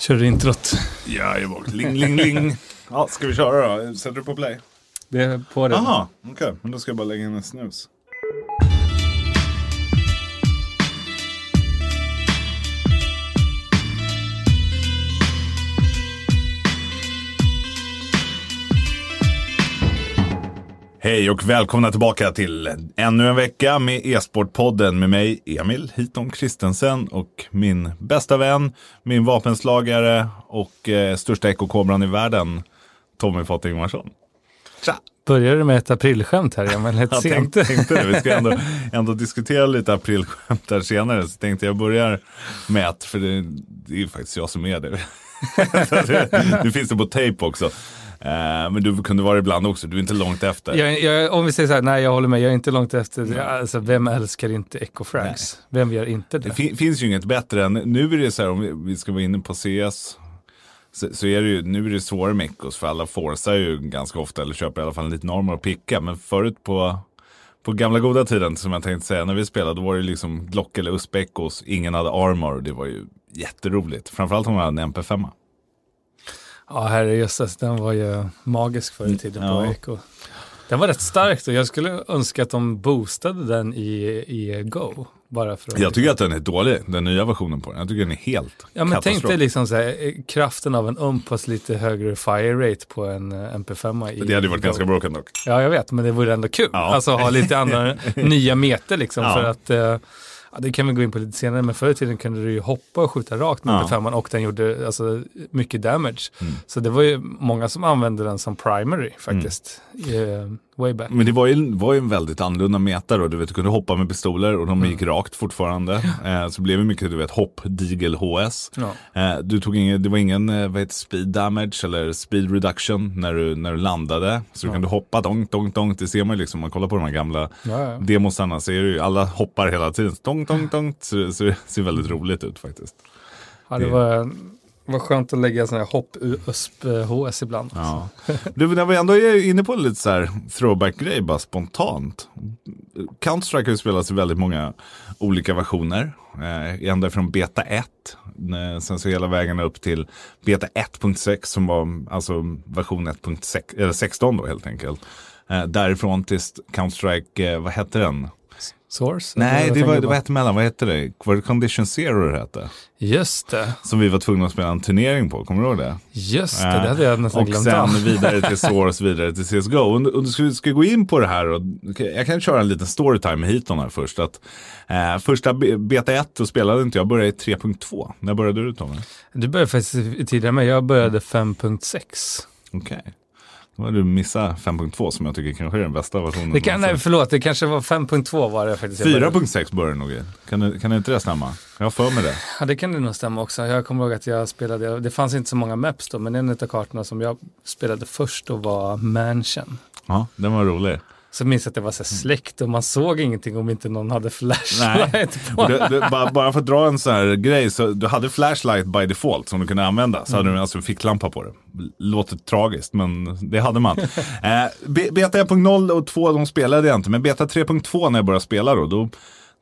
Kör introt. Ja, jag var ling, ling, ling. Ja, ska vi köra då? Sätter du på play? Det är på det. Jaha, okej. Okay. Men då ska jag bara lägga in en snus. Hej och välkomna tillbaka till ännu en vecka med E-sportpodden med mig Emil Hiton Kristensen och min bästa vän, min vapenslagare och eh, största ekokobran i världen, Tommy Fott Ingvarsson. Tja! Börjar du med ett aprilskämt här Emil? Lite jag sent. Tänkte, tänkte det. Vi ska ändå, ändå diskutera lite aprilskämt här senare, så tänkte jag börjar med ett, för det, det är ju faktiskt jag som är det. det, finns det på tejp också. Uh, men du kunde vara ibland också, du är inte långt efter. Jag, jag, om vi säger så här, nej jag håller med, jag är inte långt efter. Mm. Alltså, vem älskar inte Ecofrags? Vem gör inte det? Det fin finns ju inget bättre än, nu är det så här om vi ska vara inne på CS, så, så, är det ju, nu är det svårare med Ecos för alla forcar ju ganska ofta eller köper i alla fall en liten armor att picka. Men förut på, på gamla goda tiden som jag tänkte säga, när vi spelade då var det liksom Glock eller USP Ecos, ingen hade armor, det var ju jätteroligt. Framförallt om man hade en MP5. Ja, herrejösses, den var ju magisk förr i tiden ja. på Eco. Den var rätt stark och jag skulle önska att de boostade den i, i Go. Bara för att jag tycker att den är dålig, den nya versionen på den. Jag tycker den är helt Ja men tänk dig liksom så här, eh, kraften av en umpas lite högre fire rate på en eh, MP5. I det hade ju varit Go. ganska broken dock. Ja jag vet, men det vore ändå kul. Ja. Alltså ha lite andra nya meter liksom ja. för att eh, Ja, det kan vi gå in på lite senare, men förr i tiden kunde du ju hoppa och skjuta rakt med ja. femman och den gjorde alltså, mycket damage. Mm. Så det var ju många som använde den som primary faktiskt. Mm. Way back. Men det var ju, var ju en väldigt annorlunda meta då. Du vet, du kunde hoppa med pistoler och de mm. gick rakt fortfarande. Eh, så blev det mycket, du vet, hopp, digel, HS. Ja. Eh, du tog ingen, det var ingen eh, vad heter, speed damage eller speed reduction när du, när du landade. Så du kunde hoppa donk, donk, donk. Det ser man ju liksom, om man kollar på de här gamla ja, ja. demosarna så är det ju, alla hoppar hela tiden. Donk, donk, donk. Så, så det ser väldigt roligt ut faktiskt. Ja, det var vad skönt att lägga sådana här hopp USP HS ibland. Ja. Du, när vi ändå är inne på lite så här throwback-grej, bara spontant. Counter-Strike har ju spelats i väldigt många olika versioner. Eh, ända från beta 1, eh, sen så hela vägen upp till beta 1.6 som var alltså version 1.16 då helt enkelt. Eh, därifrån till Counter-Strike, eh, vad hette den? Source? Nej, det var, det var ett mellan. Vad hette det? Var det Condition Zero det hette? Just det. Som vi var tvungna att spela en turnering på, kommer du ihåg det? Just det, det hade jag nästan glömt Och sen vidare till Source, vidare till CSGO. Och, och du ska, ska gå in på det här, och, jag kan köra en liten storytime med Hiton här först. Att, eh, första beta 1 då spelade inte jag, började i 3.2. När började du Tommy? Du började faktiskt tidigare med, jag började 5.6. Okej. Okay. Har du missat 5.2 som jag tycker kanske är den bästa versionen. Det kan, nej, förlåt, det kanske var 5.2 var det faktiskt. 4.6 började nog kan, kan inte det stämma? Jag har för mig det. Ja, det kan det nog stämma också. Jag kommer ihåg att jag spelade, det fanns inte så många maps då, men en av kartorna som jag spelade först då var Mansion. Ja, den var rolig. Så minns jag att det var så släckt och man såg ingenting om inte någon hade flashlight på. Du, du, bara, bara, för att dra en sån här grej, så du hade flashlight by default som du kunde använda. Så mm. hade du alltså en ficklampa på det. Låter tragiskt, men det hade man. eh, beta 1.0 och 2 de spelade jag inte, men beta 3.2 när jag började spela då, då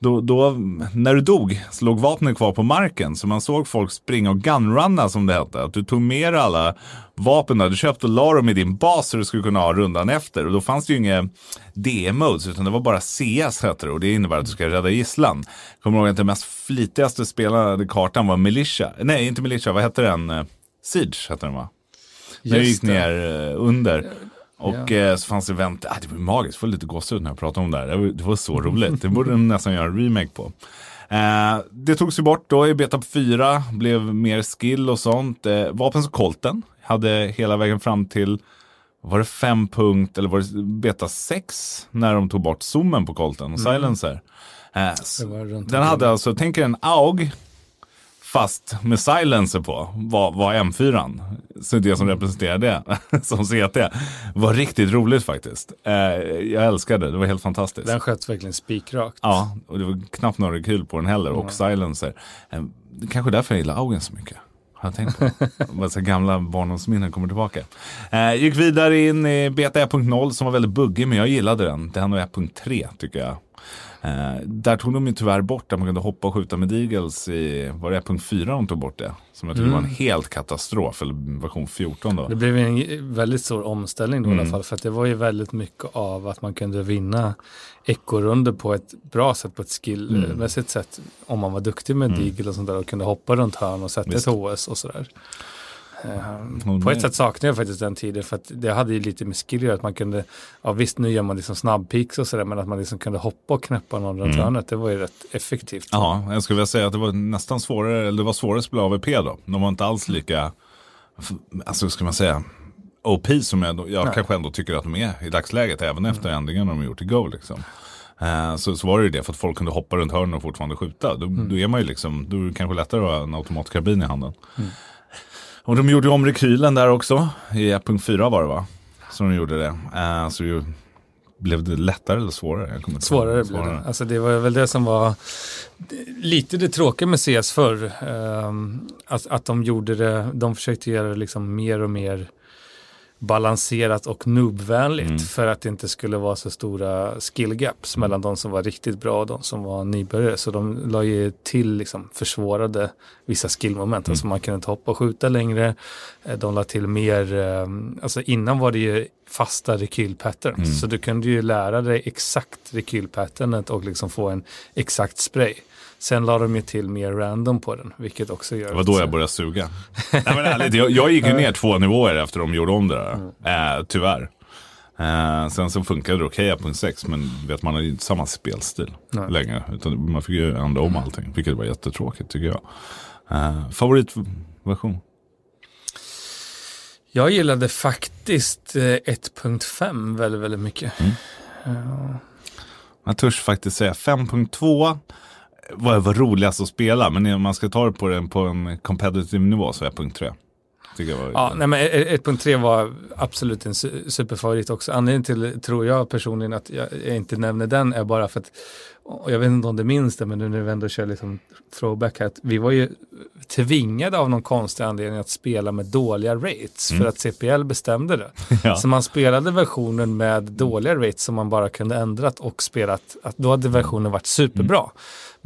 då, då, när du dog så låg vapnen kvar på marken. Så man såg folk springa och gunrunna som det hette. Att du tog med alla vapen du köpte och la dem i din bas så du skulle kunna ha rundan efter. Och då fanns det ju inga DM-modes utan det var bara CS hette det. Och det innebär att du ska rädda gisslan. Kommer ihåg att den mest flitigaste spelade kartan var Militia. Nej, inte Militia, vad hette den? Siege hette den va? När du gick ner eh, under. Och ja. eh, så fanns det event, ah, det var magiskt, det var lite gåshud när jag pratade om det här. Det var, det var så roligt, det borde de nästan göra en remake på. Eh, det togs ju bort då i beta 4, blev mer skill och sånt. Eh, vapen som Colten hade hela vägen fram till, var det 5 punkt, eller var det beta 6 när de tog bort zoomen på Colten och mm. silencer. Eh, den hade alltså, tänk er en AUG fast med silencer på var, var M4. Så det som representerar det som CT var riktigt roligt faktiskt. Eh, jag älskade det, det var helt fantastiskt. Den sköts verkligen spikrakt. Ja, och det var knappt några kul på den heller och mm. silencer. Eh, kanske därför jag gillar Augen så mycket. Har jag tänkt på. Så gamla barndomsminnen kommer tillbaka. Eh, gick vidare in i beta 1.0 som var väldigt buggig men jag gillade den. Den var 1.3 tycker jag. Eh, där tog de ju tyvärr bort att man kunde hoppa och skjuta med Deagles i, var det punkt 4 de tog bort det? Som jag tyckte mm. var en helt katastrof, eller version 14 då. Det blev en väldigt stor omställning då mm. i alla mm. fall, för att det var ju väldigt mycket av att man kunde vinna ekorunder på ett bra sätt, på ett skillmässigt mm. sätt, om man var duktig med mm. Deagle och sånt där och kunde hoppa runt hörn och sätta Visst. ett HS och sådär. Mm. På ett sätt saknar jag faktiskt den tiden för att det hade ju lite med skill att man kunde, ja visst nu gör man liksom snabbpeaks och sådär men att man liksom kunde hoppa och knäppa någon runt mm. hörnet det var ju rätt effektivt. Ja, jag skulle vilja säga att det var nästan svårare, eller det var svårare att spela AVP då. De var inte alls lika, alltså ska man säga, OP som jag, jag kanske ändå tycker att de är i dagsläget även mm. efter ändringen de gjort i Go liksom. Uh, så, så var det ju det för att folk kunde hoppa runt hörnen och fortfarande skjuta. Då, mm. då är man ju liksom, då är det kanske lättare att ha en automatkarbin i handen. Mm. Och de gjorde om rekylen där också. I 1.4 var det va? Så de gjorde det. Uh, så det blev det lättare eller svårare? svårare blev det. Alltså det var väl det som var lite det tråkiga med CS förr. Um, att, att de gjorde det, de försökte göra det liksom mer och mer balanserat och noobvänligt mm. för att det inte skulle vara så stora skill gaps mm. mellan de som var riktigt bra och de som var nybörjare. Så de la ju till liksom försvårade vissa skillmoment. Mm. Alltså man kunde inte hoppa och skjuta längre. Eh, de la till mer, ehm, alltså innan var det ju fasta rekylpatterns. Mm. Så du kunde ju lära dig exakt rekylpatternet och liksom få en exakt spray. Sen la de ju till mer random på den, vilket också gör... Det var då jag började suga. Nej, men ärligt, jag, jag gick ju ner två nivåer efter de gjorde om det där. Mm. Äh, tyvärr. Uh, sen så funkade det okej okay, 6 men vet, man har ju inte samma spelstil Nej. längre. Utan man fick ju ändra om allting, vilket var jättetråkigt tycker jag. Uh, favoritversion? Jag gillade faktiskt 1.5 väldigt, väldigt mycket. Mm. Uh. Jag törs faktiskt säga 5.2 var, var roligast att spela. Men om man ska ta det på, den, på en competitive nivå så är punkt 3. Var, ja, nej, men 1.3 var absolut en superfavorit också. Anledningen till, tror jag personligen, att jag, jag inte nämner den är bara för att, jag vet inte om det minns det, men nu när vi ändå kör liksom throwback här, att vi var ju tvingade av någon konstig anledning att spela med dåliga rates mm. för att CPL bestämde det. ja. Så man spelade versionen med dåliga rates som man bara kunde ändrat och spelat, att då hade versionen varit superbra. Mm.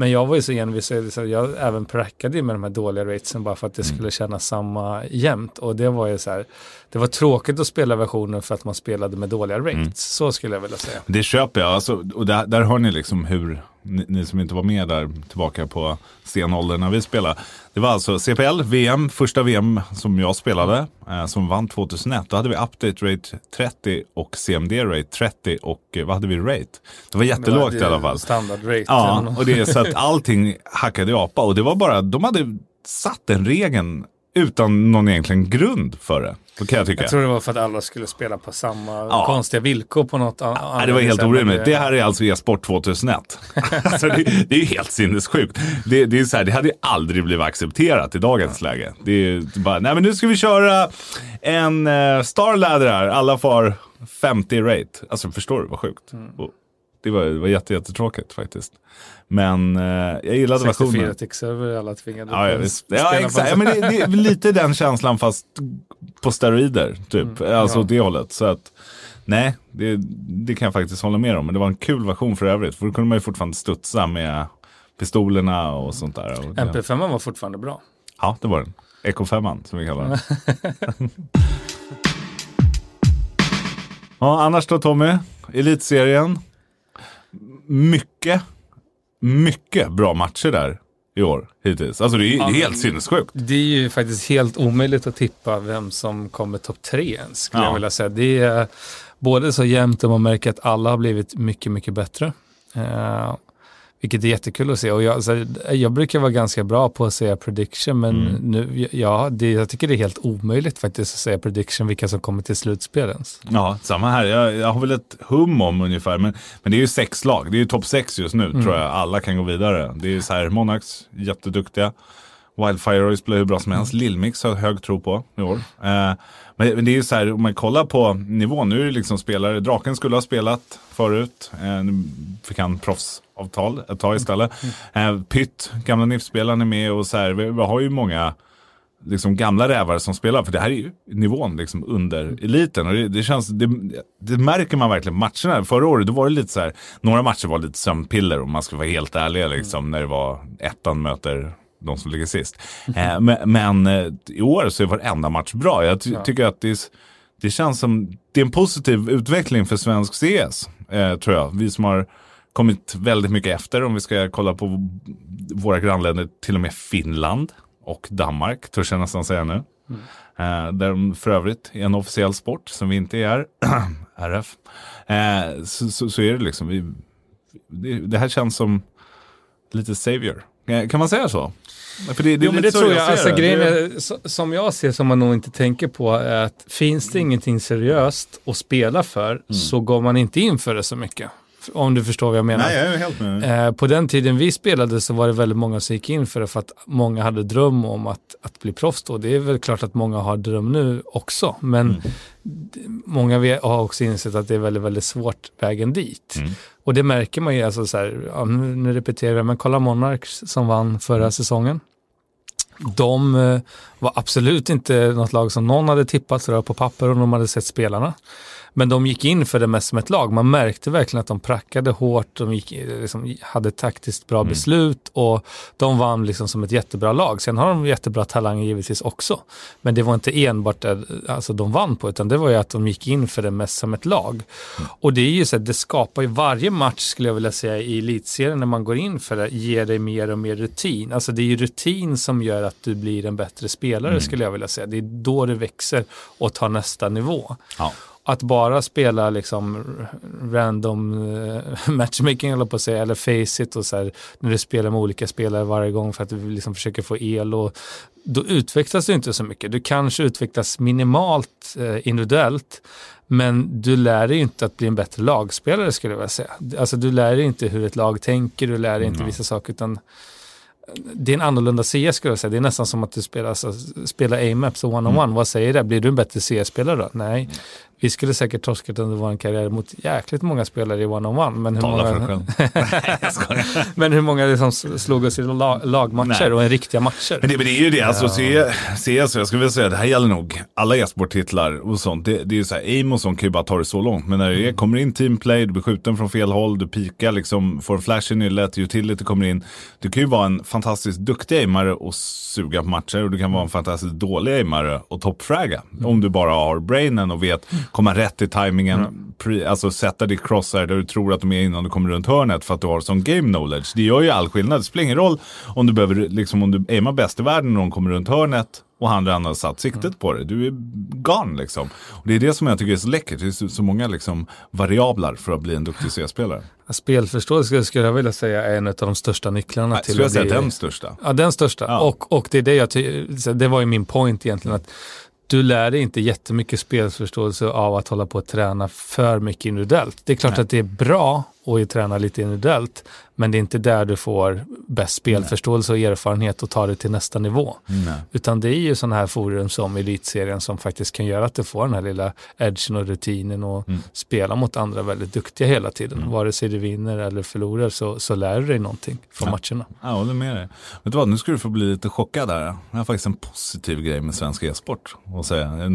Men jag var ju så envis, så jag även prackade med de här dåliga ratesen bara för att det mm. skulle kännas samma jämnt. Och det var ju så här, det var tråkigt att spela versionen för att man spelade med dåliga rates. Mm. Så skulle jag vilja säga. Det köper jag, alltså, och där, där har ni liksom hur, ni, ni, som inte var med där tillbaka på stenåldern när vi spelade. Det var alltså CPL, VM, första VM som jag spelade, eh, som vann 2001. Då hade vi update rate 30 och CMD rate 30 och eh, vad hade vi rate? Det var jättelågt det var i alla fall. Standard rate. Ja, och det är så att allting hackade i apa och det var bara, de hade satt den regeln utan någon egentligen grund för det. Så kan jag tycka. Jag tror det var för att alla skulle spela på samma ja. konstiga villkor på något annat. Ja, det var helt orimligt. Det här är alltså e-sport 2001. alltså det, det, är ju helt sinnessjukt. Det, det, är så här, det hade ju aldrig blivit accepterat i dagens ja. läge. Det är bara, nej men nu ska vi köra en uh, Star Ladder här. Alla får 50 rate. Alltså förstår du vad sjukt? Mm. Det var, det var jätte, jättetråkigt faktiskt. Men eh, jag gillade versionen. 64 tick-server alla tvingade ja, ja, visst. ja exakt. Ja, men det, det, är lite den känslan fast på steroider. Typ. Mm, alltså ja. det hållet. Så att, nej, det, det kan jag faktiskt hålla med om. Men det var en kul version för övrigt. För då kunde man ju fortfarande studsa med pistolerna och sånt där. Och MP5 var fortfarande bra. Ja, det var den. Eco 5 som vi kallar den. ja, annars då Tommy? Elitserien mycket, mycket bra matcher där i år hittills. Alltså det är ja, helt sinnessjukt. Det är ju faktiskt helt omöjligt att tippa vem som kommer topp tre ens, skulle ja. jag vilja säga. Det är både så jämnt och man märker att alla har blivit mycket, mycket bättre. Uh, vilket är jättekul att se. Och jag, alltså, jag brukar vara ganska bra på att säga prediction, men mm. nu, ja, det, jag tycker det är helt omöjligt faktiskt att säga prediction vilka som kommer till slutspelens. Ja, samma här. Jag, jag, har väl ett hum om ungefär, men, men det är ju sex lag. Det är ju topp sex just nu, mm. tror jag. Alla kan gå vidare. Det är så här, Monarchs, jätteduktiga. Wildfire Royce blev hur bra som helst. Mm. Lillmix har hög tro på i år. Eh, men, det är ju så här, om man kollar på nivån, nu är det liksom spelare, Draken skulle ha spelat förut, eh, nu fick han proffsavtal ett tag istället. Mm. Eh, Pytt, gamla NIF-spelaren är med och så här, vi, vi har ju många liksom gamla rävar som spelar. För det här är ju nivån liksom under eliten. Och det, det känns, det, det, märker man verkligen matcherna. Förra året då var det lite så här, några matcher var lite sömnpiller om man ska vara helt ärlig. Liksom, när det var ettan möter de som ligger sist. Eh, men, men eh, i år så är varenda match bra. Jag ty ja. tycker att det, det känns som det är en positiv utveckling för svensk CS. Eh, tror jag. Vi som har kommit väldigt mycket efter om vi ska kolla på våra grannländer, till och med Finland och Danmark, törs jag nästan säga nu. Mm. Eh, där de för övrigt är en officiell sport som vi inte är, RF. Eh, så, så, så, är det liksom, vi, det, det, här känns som lite savior. Eh, kan man säga så? För det, det jo, men det tror jag. jag alltså, grejen är, som jag ser som man nog inte tänker på är att finns det ingenting seriöst att spela för mm. så går man inte in för det så mycket. Om du förstår vad jag menar. Nej, jag är helt med. Eh, på den tiden vi spelade så var det väldigt många som gick in för det för att många hade dröm om att, att bli proffs då. Det är väl klart att många har dröm nu också. Men mm. många har också insett att det är väldigt, väldigt svårt vägen dit. Mm. Och det märker man ju, alltså så här, ja, nu, repeterar jag, men kolla Monarchs som vann förra mm. säsongen. De eh, var absolut inte något lag som någon hade tippat på papper och de hade sett spelarna. Men de gick in för det mest som ett lag. Man märkte verkligen att de prackade hårt, de gick, liksom, hade taktiskt bra mm. beslut och de vann liksom som ett jättebra lag. Sen har de jättebra talanger givetvis också. Men det var inte enbart det alltså, de vann på, utan det var ju att de gick in för det mest som ett lag. Mm. Och det är ju så att det skapar ju varje match, skulle jag vilja säga, i elitserien när man går in för det, ger dig mer och mer rutin. Alltså det är ju rutin som gör att du blir en bättre spelare, mm. skulle jag vilja säga. Det är då det växer och tar nästa nivå. Ja att bara spela liksom random uh, matchmaking eller på att säga, eller face it och så här, när du spelar med olika spelare varje gång för att du liksom försöker få el och då utvecklas du inte så mycket. Du kanske utvecklas minimalt uh, individuellt men du lär dig inte att bli en bättre lagspelare skulle jag vilja säga. Alltså du lär dig inte hur ett lag tänker, du lär dig inte mm. vissa saker utan det är en annorlunda CS skulle jag säga. Det är nästan som att du spelar, alltså, spelar A-maps och one-on-one. Mm. Vad säger det? Blir du en bättre CS-spelare då? Nej. Mm vi skulle säkert torskat under vår karriär mot jäkligt många spelare i one-on-one. Men hur Tala många, men hur många liksom slog oss i lag, lagmatcher Nej. och en riktiga matcher? Men det, men det är ju det, alltså CS, jag skulle vilja säga, det här gäller nog alla e-sporttitlar och sånt. Det, det är ju så här, aim och sånt kan ju bara ta det så långt. Men när det är, kommer in teamplay, du blir skjuten från fel håll, du pikar liksom, får en flash i nyllet, utility kommer in. Du kan ju vara en fantastiskt duktig aimare och suga på matcher och du kan vara en fantastiskt dålig aimare och toppfragga. Mm. Om du bara har brainen och vet komma rätt i tajmingen, mm. Pre, alltså sätta ditt crosshair där du tror att de är innan du kommer runt hörnet för att du har sån game knowledge. Det gör ju all skillnad. Det spelar ingen roll om du behöver, liksom om du aimar bäst i världen när de kommer runt hörnet och han redan har satt siktet mm. på det. Du är gone liksom. Och det är det som jag tycker är så läckert. Det är så, många liksom variabler för att bli en duktig C-spelare. Spelförståelse skulle jag vilja säga är en av de största nycklarna Nej, till att bli... den största. Ja, den största. Ja. Och, och det är det jag det var ju min point egentligen. att du lär dig inte jättemycket spelförståelse av att hålla på att träna för mycket individuellt. Det är klart Nej. att det är bra att träna lite individuellt, men det är inte där du får bäst spelförståelse och erfarenhet och ta det till nästa nivå. Nej. Utan det är ju sådana här forum som elitserien som faktiskt kan göra att du får den här lilla edgen och rutinen och mm. spela mot andra väldigt duktiga hela tiden. Mm. Vare sig du vinner eller förlorar så, så lär du dig någonting från ja. matcherna. Jag håller med dig. Vet du vad, nu ska du få bli lite chockad där. Jag har faktiskt en positiv grej med svensk e-sport.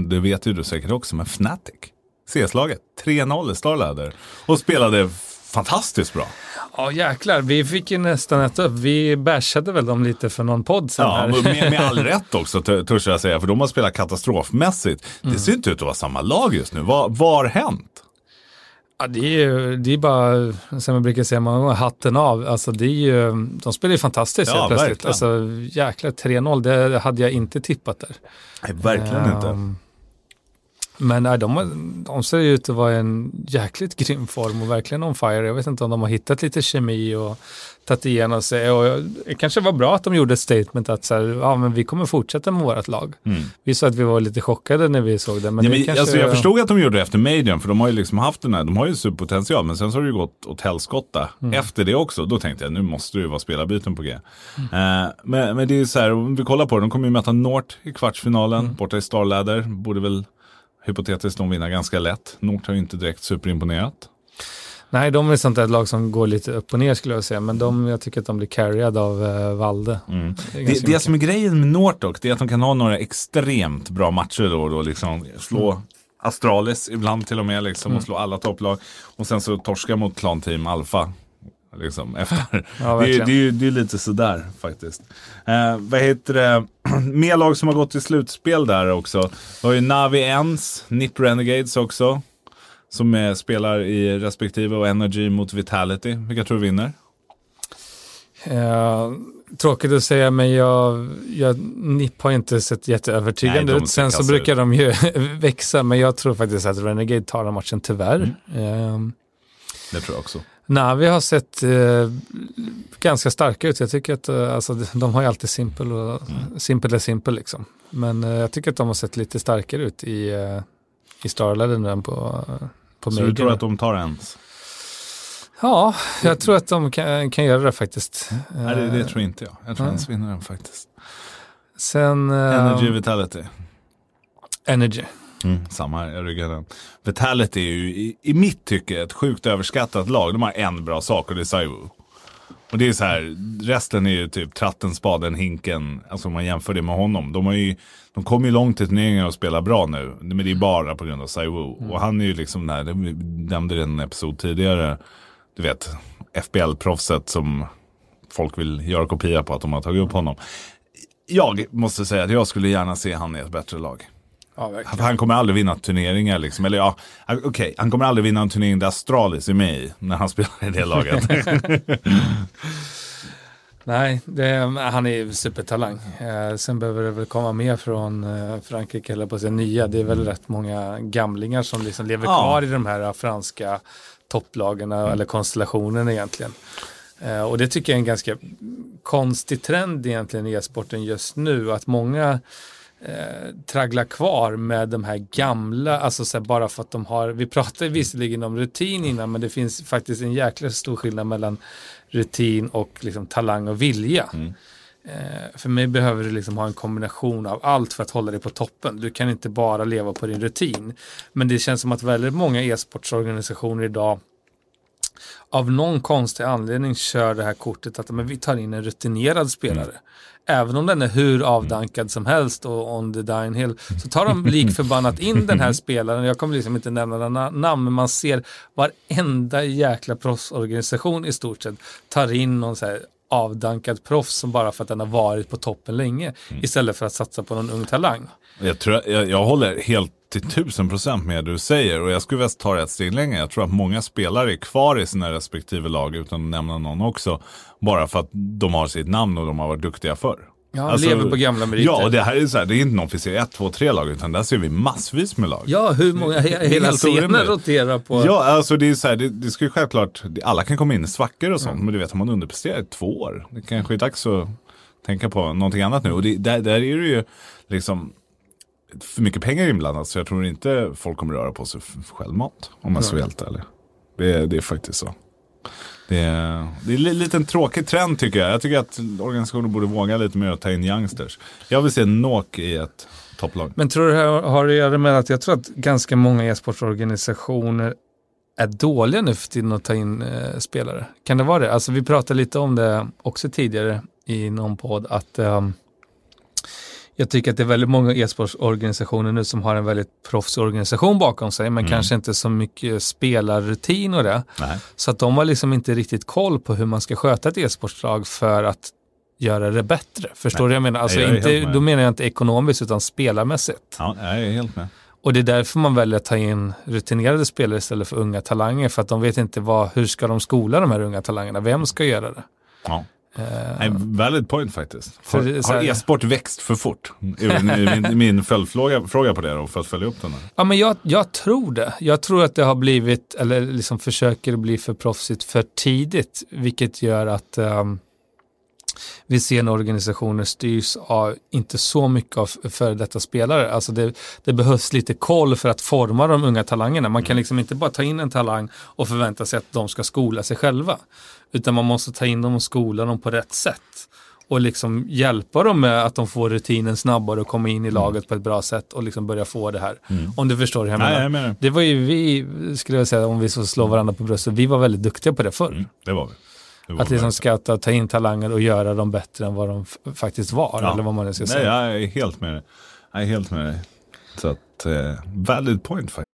Det vet ju du säkert också, men Fnatic. CS-laget, 3-0 i Starladder. Och spelade fantastiskt bra. Ja jäklar, vi fick ju nästan äta upp. Vi bashade väl dem lite för någon podd sen ja, här. Med, med all rätt också törs jag säga, för de har spelat katastrofmässigt. Mm. Det ser inte ut att vara samma lag just nu. Vad har hänt? Ja, det är ju det är bara, som jag brukar säga många gånger, hatten av. Alltså, det är ju, de spelar ju fantastiskt ja, plötsligt. Alltså, jäklar, 3-0, det hade jag inte tippat där. Nej, verkligen um, inte. Men nej, de, de ser ut att vara en jäkligt grym form och verkligen on fire. Jag vet inte om de har hittat lite kemi och tagit igenom sig. Och det kanske var bra att de gjorde ett statement att så här, ja, men vi kommer fortsätta med vårt lag. Mm. Vi sa att vi var lite chockade när vi såg det. Men ja, det men, kanske... alltså, jag förstod att de gjorde det efter Majorn, för de har ju liksom haft den här, de har ju superpotential, men sen så har det ju gått åt helskotta mm. efter det också. Då tänkte jag, nu måste det ju vara spelarbyten på G. Mm. Uh, men, men det är så här, om vi kollar på det, de kommer ju möta Nort i kvartsfinalen, mm. borta i Starladder, borde väl hypotetiskt de vinner ganska lätt. Nort har ju inte direkt superimponerat. Nej, de är sånt där lag som går lite upp och ner skulle jag säga. Men de, jag tycker att de blir carried av uh, Valde. Mm. Det, det, det som är grejen med Nortok, det är att de kan ha några extremt bra matcher då och då. Liksom slå mm. Astralis ibland till och med liksom, mm. och slå alla topplag. Och sen så torska mot Clan Team Alpha. Liksom, efter. Ja, det, är, det, är, det är lite sådär faktiskt. Eh, vad heter det? Mer lag som har gått till slutspel där också. Vi har ju Navi Ens, Nip Renegades också. Som är, spelar i respektive och Energy mot Vitality. Vilka tror du vinner? Uh, tråkigt att säga, men jag, jag, NIP har inte sett jätteövertygande ut. Sen så brukar ut. de ju växa, men jag tror faktiskt att Renegade tar den matchen tyvärr. Mm. Uh, det tror jag också. Navi har sett uh, ganska starka ut. Jag tycker att uh, alltså, de har ju alltid simpel och mm. simpel är simpel liksom. Men uh, jag tycker att de har sett lite starkare ut i, uh, i Starladden än på, på Så du tror att de tar ens? Ja, jag tror att de kan, kan göra det faktiskt. Nej, det, det tror inte jag. Jag tror ens vinner den faktiskt. Sen... Energy Vitality. Energy. Mm, samma här, jag ryggar den. Vitality är ju i, i mitt tycke ett sjukt överskattat lag. De har en bra sak och det är Saiwu. Och det är så här, resten är ju typ tratten, spaden, hinken. Alltså om man jämför det med honom. De, har ju, de kommer ju långt i turneringar och spelar bra nu. Men det är bara på grund av Saiwu. Mm. Och han är ju liksom, där, det nämnde det i en episod tidigare. Du vet, FBL-proffset som folk vill göra kopia på att de har tagit upp honom. Jag måste säga att jag skulle gärna se han i ett bättre lag. Ja, han kommer aldrig vinna turneringar liksom. Eller ja, okej, okay. han kommer aldrig vinna en turnering där Astralis är med i när han spelar i det laget. Nej, det, han är supertalang. Eh, sen behöver det väl komma mer från eh, Frankrike, eller på sig nya. Det är väl rätt många gamlingar som liksom lever ja. kvar i de här franska topplagen mm. eller konstellationen egentligen. Eh, och det tycker jag är en ganska konstig trend egentligen i e-sporten just nu. Att många eh, tragglar kvar med de här gamla, alltså så här, bara för att de har, vi pratade visserligen om rutin innan, men det finns faktiskt en jäkla stor skillnad mellan rutin och liksom talang och vilja. Mm. Eh, för mig behöver du liksom ha en kombination av allt för att hålla dig på toppen. Du kan inte bara leva på din rutin. Men det känns som att väldigt många e-sportsorganisationer idag av någon konstig anledning kör det här kortet att men vi tar in en rutinerad spelare. Mm. Även om den är hur avdankad som helst och on the dying hill så tar de likförbannat in den här spelaren. Jag kommer liksom inte nämna några namn men man ser varenda jäkla proffsorganisation i stort sett tar in någon så här avdankad proffs som bara för att den har varit på toppen länge mm. istället för att satsa på någon ung talang. Jag, tror, jag, jag håller helt till tusen procent med det du säger och jag skulle vilja ta det ett steg längre. Jag tror att många spelare är kvar i sina respektive lag utan att nämna någon också. Bara för att de har sitt namn och de har varit duktiga förr. Ja, alltså, lever på gamla meriter. Ja, och det här är så här, det är inte någon vi ser ett, två, tre lag, utan där ser vi massvis med lag. Ja, hur många, hela scenen roterar på. Ja, alltså det är så här, det, det ska ju självklart, alla kan komma in i svackor och sånt, mm. men du vet, har man underpresterat i två år, det kanske är dags att tänka på någonting annat nu. Och det, där, där är det ju liksom, för mycket pengar inblandat, så jag tror inte folk kommer röra på sig självmant, om man ska vara helt ärlig. Det, det är faktiskt så. Det är, det är en liten tråkig trend tycker jag. Jag tycker att organisationer borde våga lite mer att ta in youngsters. Jag vill se Nok i ett topplag. Men tror du det har att göra med att jag tror att ganska många e-sportorganisationer är dåliga nu för tiden att ta in eh, spelare? Kan det vara det? Alltså vi pratade lite om det också tidigare i någon podd att um, jag tycker att det är väldigt många e-sportsorganisationer nu som har en väldigt proffsorganisation bakom sig, men mm. kanske inte så mycket spelarrutin och det. Nej. Så att de har liksom inte riktigt koll på hur man ska sköta ett e-sportslag för att göra det bättre. Förstår du vad jag menar? Alltså jag inte, då menar jag inte ekonomiskt utan spelarmässigt. Ja, jag är helt med. Och det är därför man väljer att ta in rutinerade spelare istället för unga talanger. För att de vet inte vad, hur ska de skola de här unga talangerna? Vem ska göra det? Ja. Uh, valid point faktiskt. Har, har e-sport växt för fort? min, min följdfråga fråga på det då, för att följa upp den. Här. Ja, men jag, jag tror det. Jag tror att det har blivit, eller liksom försöker bli för proffsigt för tidigt, vilket gör att um, vi ser när organisationer styrs av inte så mycket av före detta spelare. Alltså det, det, behövs lite koll för att forma de unga talangerna. Man kan mm. liksom inte bara ta in en talang och förvänta sig att de ska skola sig själva. Utan man måste ta in dem och skola dem på rätt sätt. och liksom hjälpa dem med att de får rutinen snabbare och komma in i laget på ett bra sätt och liksom börja få det här. Mm. Om du förstår hur jag Nej, menar. jag menar. Det var ju vi, skulle jag säga, om vi så slår varandra på bröstet, vi var väldigt duktiga på det förr. Mm, det var vi. Att liksom scouta, ta in talanger och göra dem bättre än vad de faktiskt var. Ja. Eller vad man nu ska Nej, säga. jag är helt med dig. Jag är helt med dig. Så att, eh, valid point faktiskt.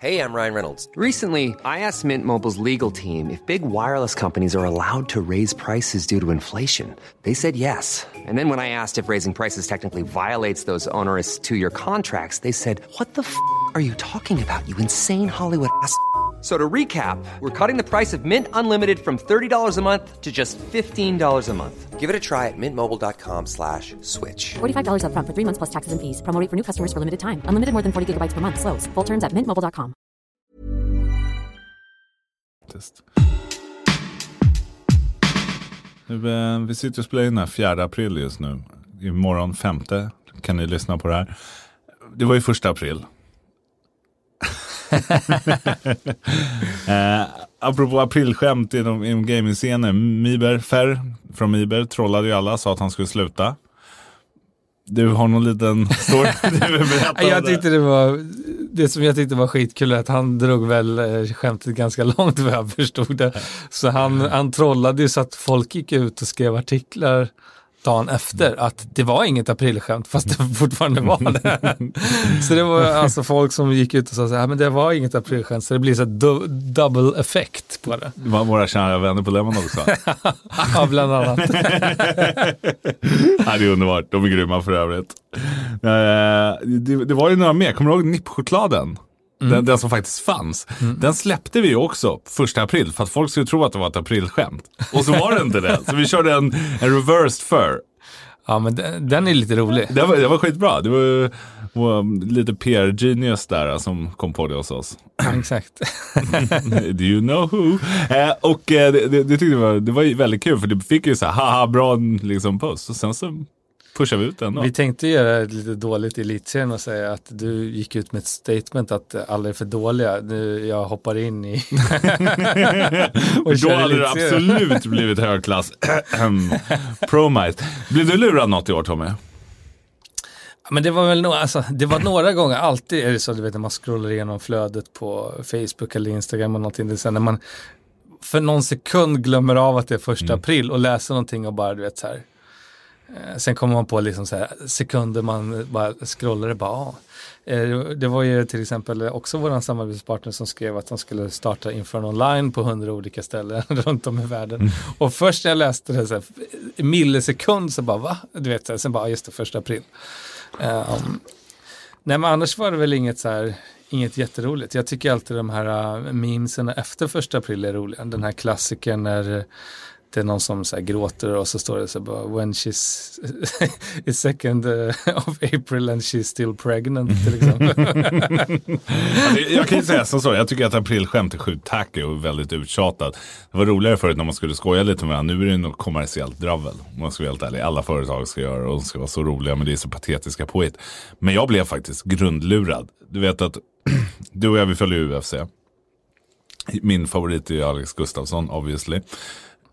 Hey, I'm Ryan Reynolds. Recently, I asked Mint Mobile's legal team if big wireless companies are allowed to raise prices due to inflation. They said yes. And then when I asked if raising prices technically violates those onerous two year contracts, they said, What the f are you talking about, you insane Hollywood ass? F- So to recap, we're cutting the price of Mint Unlimited from $30 a month to just $15 a month. Give it a try at mintmobile.com slash switch. $45 upfront for three months plus taxes and fees. Promo rate for new customers for limited time. Unlimited more than 40 gigabytes per month. Slows. Full terms at mintmobile.com. faktiskt. Nu, eh, vi sitter och spelar in här 4 april just nu. Imorgon femte kan ni lyssna på det här. Det var ju första april. eh, apropå aprilskämt inom, inom gaming-scenen. Miber, Ferr från Miber trollade ju alla, sa att han skulle sluta. Du har någon liten story du vill berätta Jag tyckte det var, det som jag tyckte var skitkul är att han drog väl eh, skämtet ganska långt vad jag förstod det. Så han, han trollade ju så att folk gick ut och skrev artiklar dagen efter att det var inget aprilskämt fast det fortfarande var det. så det var alltså folk som gick ut och sa så här, men det var inget aprilskämt så det blir så du, double effekt på det. Det var våra kära vänner på Lemon också. Ja, bland annat. Ja, det är underbart. De är grymma för övrigt. Eh, det, det var ju några mer. Kommer du ihåg nippchokladen? Den, den som faktiskt fanns. Den släppte vi också första april för att folk skulle tro att det var ett aprilskämt. Och så var det inte det. Så vi körde en, en reversed fur. Ja, men den, den är lite rolig. Det var, det var skitbra. Det var, var lite PR-genius där som kom på det hos oss. Exakt. Do you know who? Eh, och eh, det, det, det tyckte jag var, det var väldigt kul för det fick ju så här, haha, bra liksom puss. Och sen så pushade vi ut den då. Vi tänkte göra lite dåligt i elitserien och säga att du gick ut med ett statement att alla är för dåliga. Nu jag hoppar in i och Då hade elitserien. absolut blivit högklass. Promite. Blev du lurad något i år Tommy? Men det var väl nog, alltså, det var några gånger, alltid är det så, du vet när man scrollar igenom flödet på Facebook eller Instagram och någonting, det är när man för någon sekund glömmer av att det är första Mm. april och läser någonting och bara, du vet så här. Eh, Sen kommer man på liksom så här, sekunder man bara scrollar och bara, ah. Eh, Det var ju till exempel också vår samarbetspartner som skrev att de skulle starta Infern online på hundra olika ställen runt om i världen. Mm. Och först när jag läste det, så här, millisekund så bara, va? Du vet, så här, sen bara, ah, just det, första april. Um, nej men annars var det väl inget så här, inget jätteroligt. Jag tycker alltid de här uh, memesen efter första april är roliga. Den här klassikern när det är någon som så gråter och så står det så bara when she's is second uh, of April and she's still pregnant till exempel. Jag kan ju säga som så, jag tycker att aprilskämt är sjukt tacky och väldigt uttjatat. Det var roligare förut när man skulle skoja lite med varandra. Nu är det något kommersiellt dravel. Om man ska vara helt ärlig. Alla företag ska göra och de ska vara så roliga men det är så patetiska påhitt. Men jag blev faktiskt grundlurad. Du vet att du och jag vi följer UFC. Min favorit är Alex Gustafsson obviously.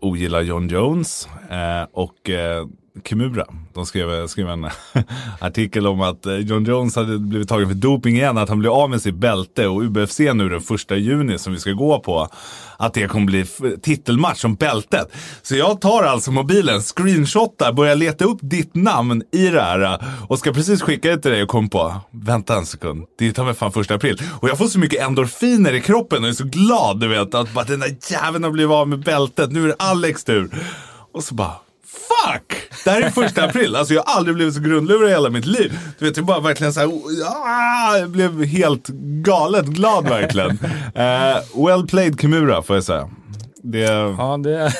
Ogillar John Jones eh, och eh, Kimura. De skrev, skrev en artikel om att eh, John Jones hade blivit tagen för doping igen, att han blev av med sitt bälte och UFC nu den första juni som vi ska gå på, att det kommer bli titelmatch om bältet. Så jag tar alltså mobilen, screenshotar, börjar leta upp ditt namn i det här eh, och ska precis skicka det till dig och kom på, vänta en sekund, det är ta mig fan första april. Och jag får så mycket endorfiner i kroppen och är så glad du vet att bara, den där jäveln har blivit av med bältet, nu är det Alex tur. Och så bara, fuck! Det här är första april. Alltså jag har aldrig blivit så grundlurad i hela mitt liv. Du vet, jag bara verkligen så här, ah, jag blev helt galet glad verkligen. Eh, well played Kimura får jag säga. Det, ja, det...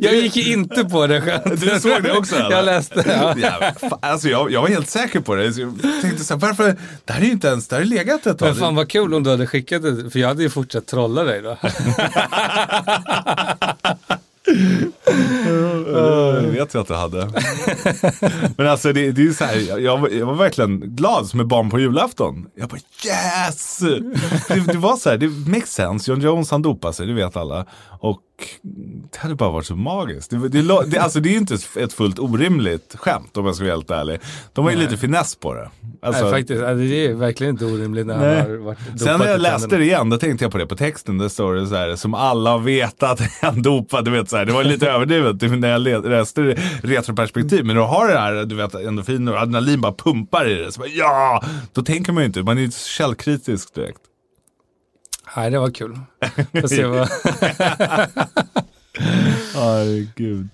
jag gick ju inte på det skämtet. Du såg det också, eller? Jag läste. Ja. Ja, alltså jag, jag var helt säker på det. Så Jag tänkte så här, varför? Det här är ju inte ens, det här har legat ett tag. Men fan vad kul om du hade skickat det, för jag hade ju fortsatt trolla dig då. Det vet jag att du hade. Men alltså det, det är ju så här, jag, var, jag var verkligen glad som ett barn på julafton. Jag bara yes! Det, det var så här, det makes sense. John Jones han dopade sig, det vet alla. Och det hade bara varit så magiskt. Det, det, det, alltså det är ju inte ett fullt orimligt skämt om jag ska vara helt ärlig. De har ju lite finess på det. Alltså, Nej, faktiskt, alltså, det är verkligen inte orimligt när Nej. han har varit Sen när jag läste det igen, då tänkte jag på det på texten. Det står det så här, som alla har vetat är han dopad. Du vet, så här, det var lite överdrivet när jag läste det retroperspektiv. Men du har det här, du vet, endorfiner och adrenalin bara pumpar i det. Så bara, ja, då tänker man ju inte, man är ju källkritisk direkt. Nej, det var kul. Får se vad... Herregud.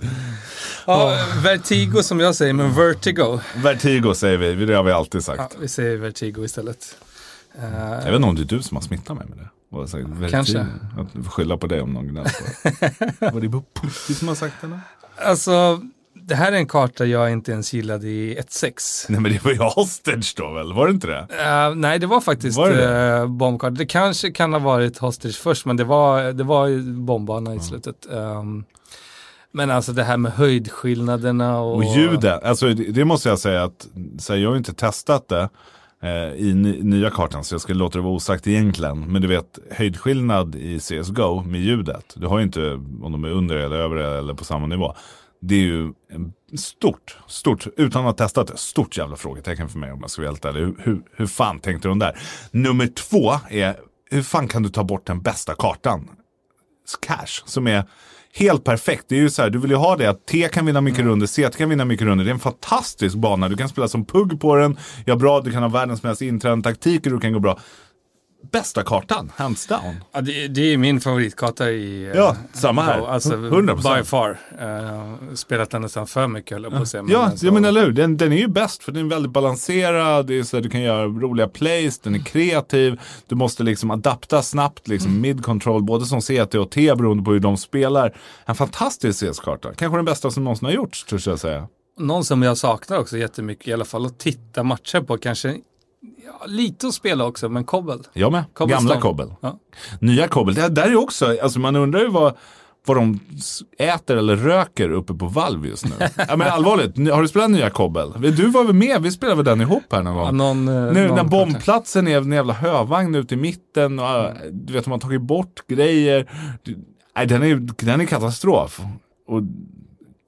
Ja, Vertigo som jag säger, men Vertigo. Vertigo säger vi, det har vi alltid sagt. Ja, vi säger Vertigo istället. Uh, jag vet inte om det är du som har smittat mig med det. Sagt, Kanske. Att skylla på dig om någon gnäller på Var det Putti som har sagt det? Alltså, det här är en karta jag inte ens gillade i 1.6. Nej men det var ju Hostage då väl? Var det inte det? Uh, nej det var faktiskt var det? Uh, bombkarta. Det kanske kan ha varit Hostage först men det var, det var bombbana i mm. slutet. Um, men alltså det här med höjdskillnaderna och... Och ljudet, alltså det, det måste jag säga att, så här, jag har inte testat det eh, i ny, nya kartan så jag ska låta det vara osagt egentligen. Men du vet höjdskillnad i CSGO med ljudet. Du har ju inte om de är under eller över eller på samma nivå. Det är ju stort, stort, utan att ha testat det, stort jävla frågetecken för mig om jag ska vara helt ärlig. Hur, hur, hur fan tänkte de där? Nummer två är, hur fan kan du ta bort den bästa kartan? Cash, som är helt perfekt. Det är ju så här, du vill ju ha det att T kan vinna mycket mm. runder, C kan vinna mycket runder. Det är en fantastisk bana. Du kan spela som pugg på den, ja bra, du kan ha världens mest intränade taktiker, du kan gå bra bästa kartan, hands down. Ja, det, det är min favoritkarta i... Eh, ja, samma här. Alltså, 100%. By far. Uh, spelat den nästan för mycket höll jag på att säga. Ja, alltså, ja, men eller hur. Den, den är ju bäst för den är väldigt balanserad. Det är så du kan göra roliga plays, den är kreativ. Du måste liksom adapta snabbt, liksom mm. mid-control, både som CT och T beroende på hur de spelar. En fantastisk CS-karta. Kanske den bästa som någonsin har gjorts, tror jag säga. Någon som jag saknar också jättemycket, i alla fall att titta matcher på, kanske Ja, lite att spela också, men kobbel. Jag med. Gamla kobbel. Ja. Nya kobbel. Det där är också, alltså man undrar ju vad, vad de äter eller röker uppe på valv just nu. ja, men allvarligt, har du spelat nya kobbel? Du var väl med? Vi spelade väl den ihop här någon gång? Ja, någon, eh, nu, någon när bombplatsen är en jävla hövagn ute i mitten. Och, mm. Du vet, de har tagit bort grejer. Nej, den är, den är katastrof. Och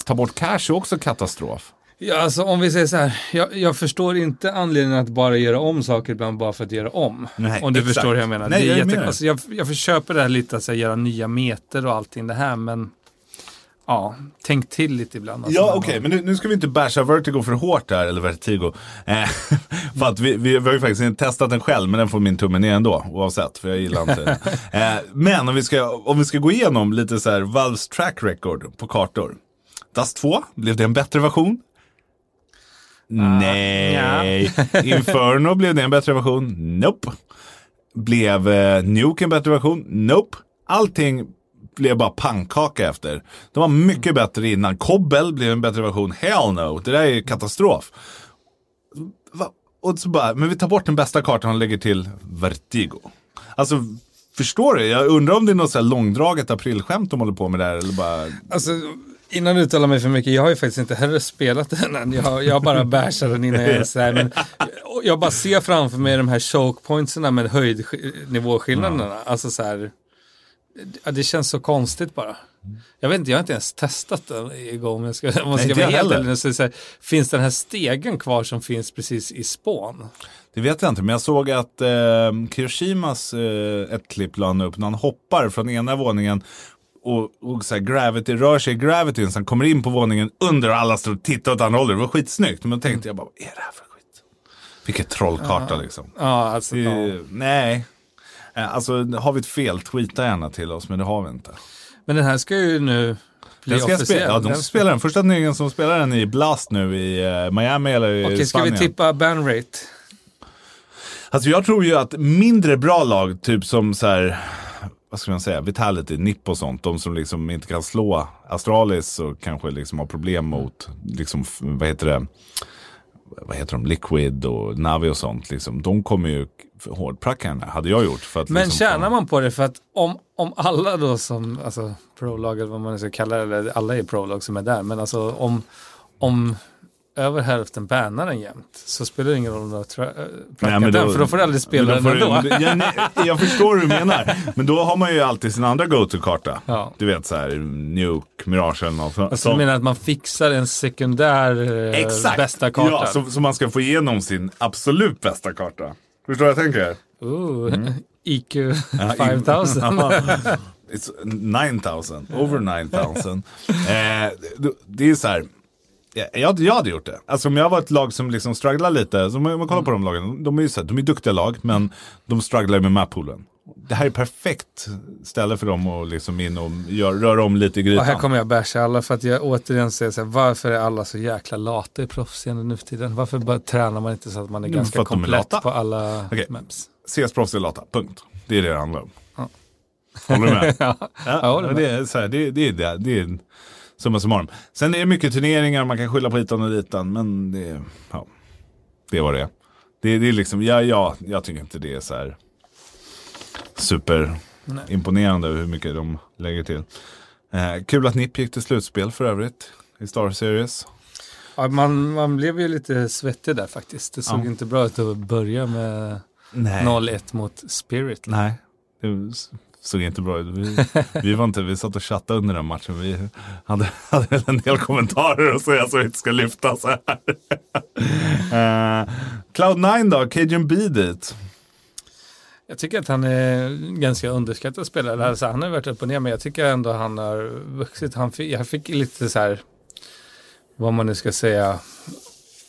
ta bort cash är också katastrof. Ja, alltså om vi säger så här, jag, jag, förstår inte anledningen att bara göra om saker ibland bara för att göra om. Nej, om du exakt. förstår hur jag menar. Nej, det är jag, jätte, alltså, jag, jag försöker det här lite, att göra nya meter och allting det här, men ja, tänk till lite ibland. Alltså, ja, okej, okay, men nu, nu, ska vi inte basha Vertigo för hårt där, eller Vertigo. Eh, för att vi, vi, vi, har ju faktiskt inte testat den själv, men den får min tumme ner ändå, oavsett, för jag gillar inte eh, Men om vi, ska, om vi ska gå igenom lite så här Valves track record på kartor. Dust 2, blev det en bättre version? Nej. Ja. Inferno, blev det en bättre version? Nope. Blev eh, Nuke en bättre version? Nope. Allting blev bara pannkaka efter. De var mycket bättre innan. Kobbel blev en bättre version. Hell no. Det där är katastrof. Va? Och så bara, men vi tar bort den bästa kartan och lägger till Vertigo. Alltså, förstår du? Jag undrar om det är något så här långdraget aprilskämt de håller på med där. Eller bara... Alltså, innan du uttalar mig för mycket, jag har ju faktiskt inte heller spelat den än. Jag, jag bara bashar den innan jag är men Jag bara ser framför mig de här choke pointserna med höjdnivåskillnaderna. Mm. Alltså så här, det känns så konstigt bara. Jag vet inte, jag har inte ens testat den igång. Jag ska, om jag ska vara helt ärlig. Så, så här, finns den här stegen kvar som finns precis i spån? Det vet jag inte, men jag såg att eh, Kiroshimas eh, ett klipp la upp när han hoppar från ena våningen och, och så här, gravity, rör sig i gravityn så han kommer in på våningen under och alla står och tittar åt andra hållet. Det var skitsnyggt. Men då tänkte jag bara, vad är det här för skit? Vilket trollkarta ja. liksom. Ja, alltså, det, Nej. Eh, alltså har vi ett fel, tweeta gärna till oss, men det har vi inte. Men den här ska ju nu bli den officiell. Ja, de ska spela den. Första turneringen som spelar den i Blast nu i uh, Miami eller i Okej, Spanien. ska vi tippa banrate? Alltså jag tror ju att mindre bra lag, typ som så här vad ska man säga, Vitality, NIP och sånt. De som liksom inte kan slå Astralis och kanske liksom har problem mot, liksom, vad heter det, vad heter de, Liquid och Navi och sånt. Liksom. De kommer ju hårdpracka henne, hade jag gjort. För att Men liksom, tjänar man på det? För att om, om alla då som, alltså prolag eller vad man ska kalla det, eller alla är prolag som är där, men alltså om, om över hälften bannar den jämt så spelar det ingen roll om du har äh, Nej, då- den för då får du aldrig spela den ändå. ja, nej, jag förstår hur du menar. Men då har man ju alltid sin andra go-to-karta. Ja. Du vet så här, Nuke, Mirage eller något. Så, Alltså du menar att man fixar en sekundär eh, Exakt! bästa karta? Ja, så, så man ska få igenom sin absolut bästa karta. Förstår du vad jag tänker? Ooh, Mm. IQ 5000. It's 9000, over 9000. eh, det- det är så här. Ja, Jag, jag hade gjort det. Alltså om jag var ett lag som liksom strugglar lite, så om man kollar på de lagen, de är ju så här, de är duktiga lag, men de strugglar med mappoolen. Det här är perfekt ställe för dem att liksom in och gör, röra om lite i Och här grytan. kommer jag basha alla för att jag återigen säger så här, varför är alla så jäkla lata i proffsscenen nu för tiden? Varför bara tränar man inte så att man är Jo, ganska är komplett lata. på alla Okej. maps? CS-proffs är lata, punkt. Det är det det handlar om. Ja. Håller du med? ja, jag håller Ja, med. det är så här, det, det är det. Det är summa summarum. Sen är det mycket turneringar, man kan skylla på hitan och ditan, men det, ja, det vad det. Det, det är liksom, ja, ja, jag tycker inte det är så här superimponerande hur mycket de lägger till. Eh, kul att NIP gick till slutspel för övrigt i Star Series. Ja, man, man blev ju lite svettig där faktiskt. Det såg Ja. inte bra ut att börja med Nej. 0-1 mot Spirit. Nej, det såg inte bra ut. Vi, vi, var inte, vi satt och chattade under den matchen. Vi hade, hade en del kommentarer säga så vi inte ska lyfta så här. uh, Cloud9 då, Cajun Beat It. Jag tycker att han är ganska underskattad spelare. Alltså, han har varit upp och ner men jag tycker ändå han har vuxit. Han fick, jag fick lite så här, vad man nu ska säga,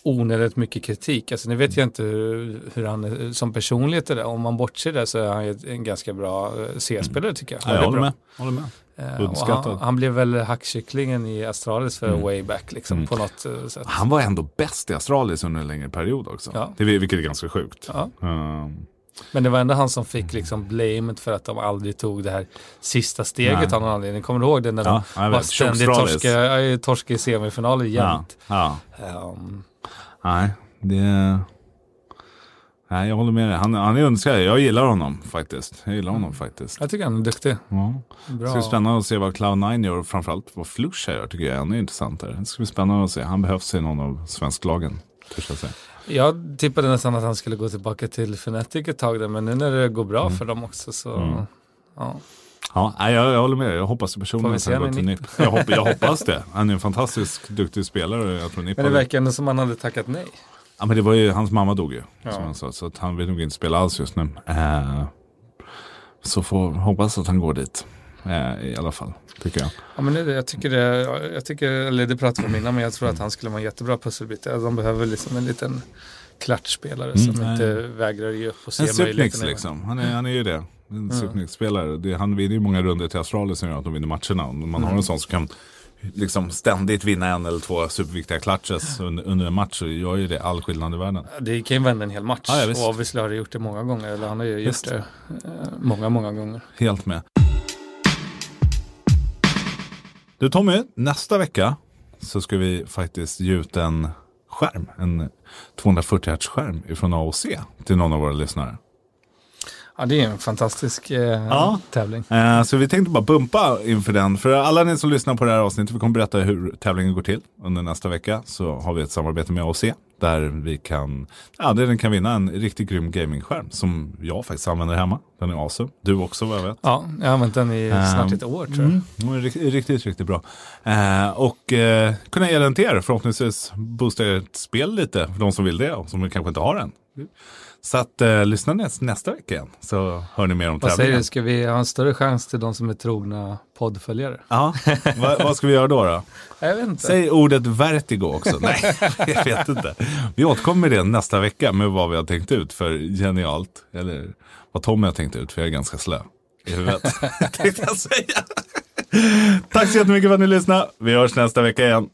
onödigt mycket kritik. Alltså nu vet jag inte hur, hur han är som personlighet är där. Om man bortser där så är han ju en ganska bra eh, C-spelare tycker jag. Ja, jag håller bra. med. Håller med. Eh, han, han blev väl hackkycklingen i Astralis för Mm. way back liksom Mm. på något eh, sätt. Han var ändå bäst i Astralis under en längre period också. Ja. Det, vilket är ganska sjukt. Ja. Um, Men det var ändå han som fick liksom blamet för att de aldrig tog det här sista steget Nej. av någon anledning. Kommer du ihåg det när Ja, de jag var ständigt torska, ja, torska i semifinaler ja, jämt? ja. Um, Nej, det... Nej, jag håller med dig. Han, han är underskattad. Jag gillar honom faktiskt. Jag gillar honom faktiskt. jag tycker han är duktig. Ja. Det Bra. ska bli spännande att se vad Cloud9 gör och framförallt vad Flusha gör tycker jag är ännu intressantare. Det ska bli spännande att se. Han behövs i någon av svensklagen. törs jag säga. Jag tippade nästan att han skulle gå tillbaka till Fnatic ett tag där, men nu när det går bra Mm. för dem också så Mm. ja. Ja, jag, jag håller med. Jag hoppas personligen att han går till NIP? Jag, hopp, jag hoppas det. Han är en fantastisk duktig spelare. Jag tror NIP Men det verkar ändå som han hade tackat nej. Ja, men det var ju, hans mamma dog ju. Ja. Som han sa, så att han vill nog inte spela alls just nu. Eh, så får hoppas att han går dit. Eh, I alla fall, tycker jag. Ja, men det, jag tycker det, jag tycker, eller det pratade vi om innan, men jag tror att han skulle vara en jättebra pusselbit. Alltså, De behöver liksom en liten klatschspelare Mm, som nej. inte vägrar ge upp och se En Supnix möjligheterna. liksom. Han är, han är ju det. En Supnix-spelare. Det- Han vinner ju många runder till Australien som gör att de vinner matcherna. Om man har Mm. en sån som kan liksom ständigt vinna en eller två superviktiga clutches under, under en match så gör ju det all skillnad i världen. Det kan ju vända en hel match. Ja, ja, visst. och obviously har det gjort det många gånger. Eller han har ju Visst. gjort det eh, många, många gånger. Helt med. Du Tommy, nästa vecka så ska vi faktiskt ge ut en skärm. En 240 Hz skärm ifrån AOC till någon av våra lyssnare. Ja, det är en fantastisk eh, Ja. tävling. Eh, så vi tänkte bara bumpa inför den. För alla ni som lyssnar på det här avsnittet, vi kommer berätta hur tävlingen går till under nästa vecka. Så har vi ett samarbete med AOC där vi kan, ja, där den kan vinna en riktigt grym gamingskärm som jag faktiskt använder hemma. Den är awesome. Du också vad jag vet. Ja, jag har använt den i Ehm, snart ett år tror jag. Mm, den är riktigt, riktigt, riktigt bra. Eh, och eh, kunna ge den till er, förhoppningsvis boosta ert spel lite för de som vill det och som kanske inte har den. Så att eh, lyssna näst, nästa vecka igen så hör ni mer om Vad säger tävlingen. du, ska vi ha en större chans till de som är trogna poddföljare? Ja, vad, vad ska vi göra då? då? Jag vet inte. Säg ordet vertigo också. Nej, jag vet inte. Vi återkommer med det nästa vecka med vad vi har tänkt ut för genialt. Eller vad Tommy har tänkt ut, för jag är ganska slö i huvudet. tänkte jag säga. Tack så jättemycket för att ni lyssnade. Vi hörs nästa vecka igen.